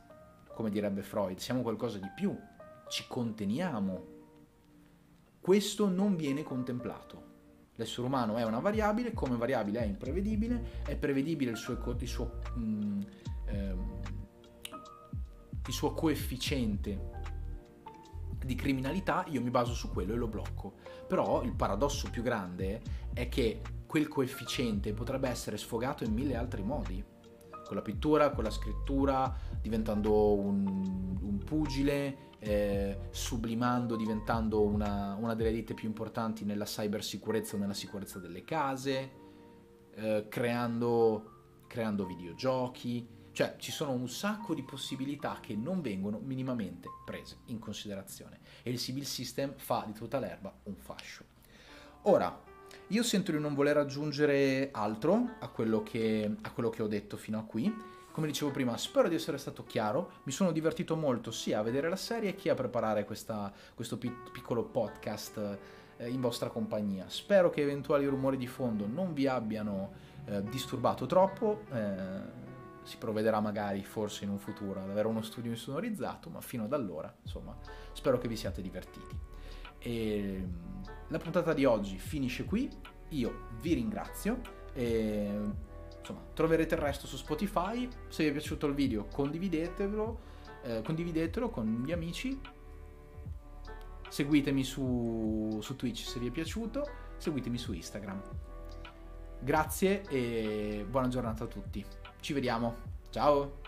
come direbbe Freud, siamo qualcosa di più, ci conteniamo questo non viene contemplato. L'essere umano è una variabile, come variabile è imprevedibile, è prevedibile il suo, il suo, mm, ehm, il suo coefficiente di criminalità, io mi baso su quello e lo blocco. Però il paradosso più grande è che quel coefficiente potrebbe essere sfogato in mille altri modi. Con la pittura, con la scrittura, diventando un, un pugile, eh, sublimando, diventando una, una, delle ditte più importanti nella cybersicurezza o nella sicurezza delle case, eh, creando, creando videogiochi. Cioè ci sono un sacco di possibilità che non vengono minimamente prese in considerazione e il civil system fa di tutta l'erba un fascio. Ora, io sento di non voler aggiungere altro a quello che, a quello che ho detto fino a qui come dicevo prima, spero di essere stato chiaro. Mi sono divertito molto sia a vedere la serie che a preparare questa, questo piccolo podcast eh, in vostra compagnia. Spero che eventuali rumori di fondo non vi abbiano eh, disturbato troppo. Eh, si provvederà magari, forse in un futuro, ad avere uno studio insonorizzato, ma fino ad allora, insomma, spero che vi siate divertiti. E la puntata di oggi finisce qui. Io vi ringrazio. E insomma, troverete il resto su Spotify. Se vi è piaciuto il video, condividetelo, eh, condividetelo con gli amici. Seguitemi su, su Twitch se vi è piaciuto, seguitemi su Instagram. Grazie e buona giornata a tutti. Ci vediamo. Ciao!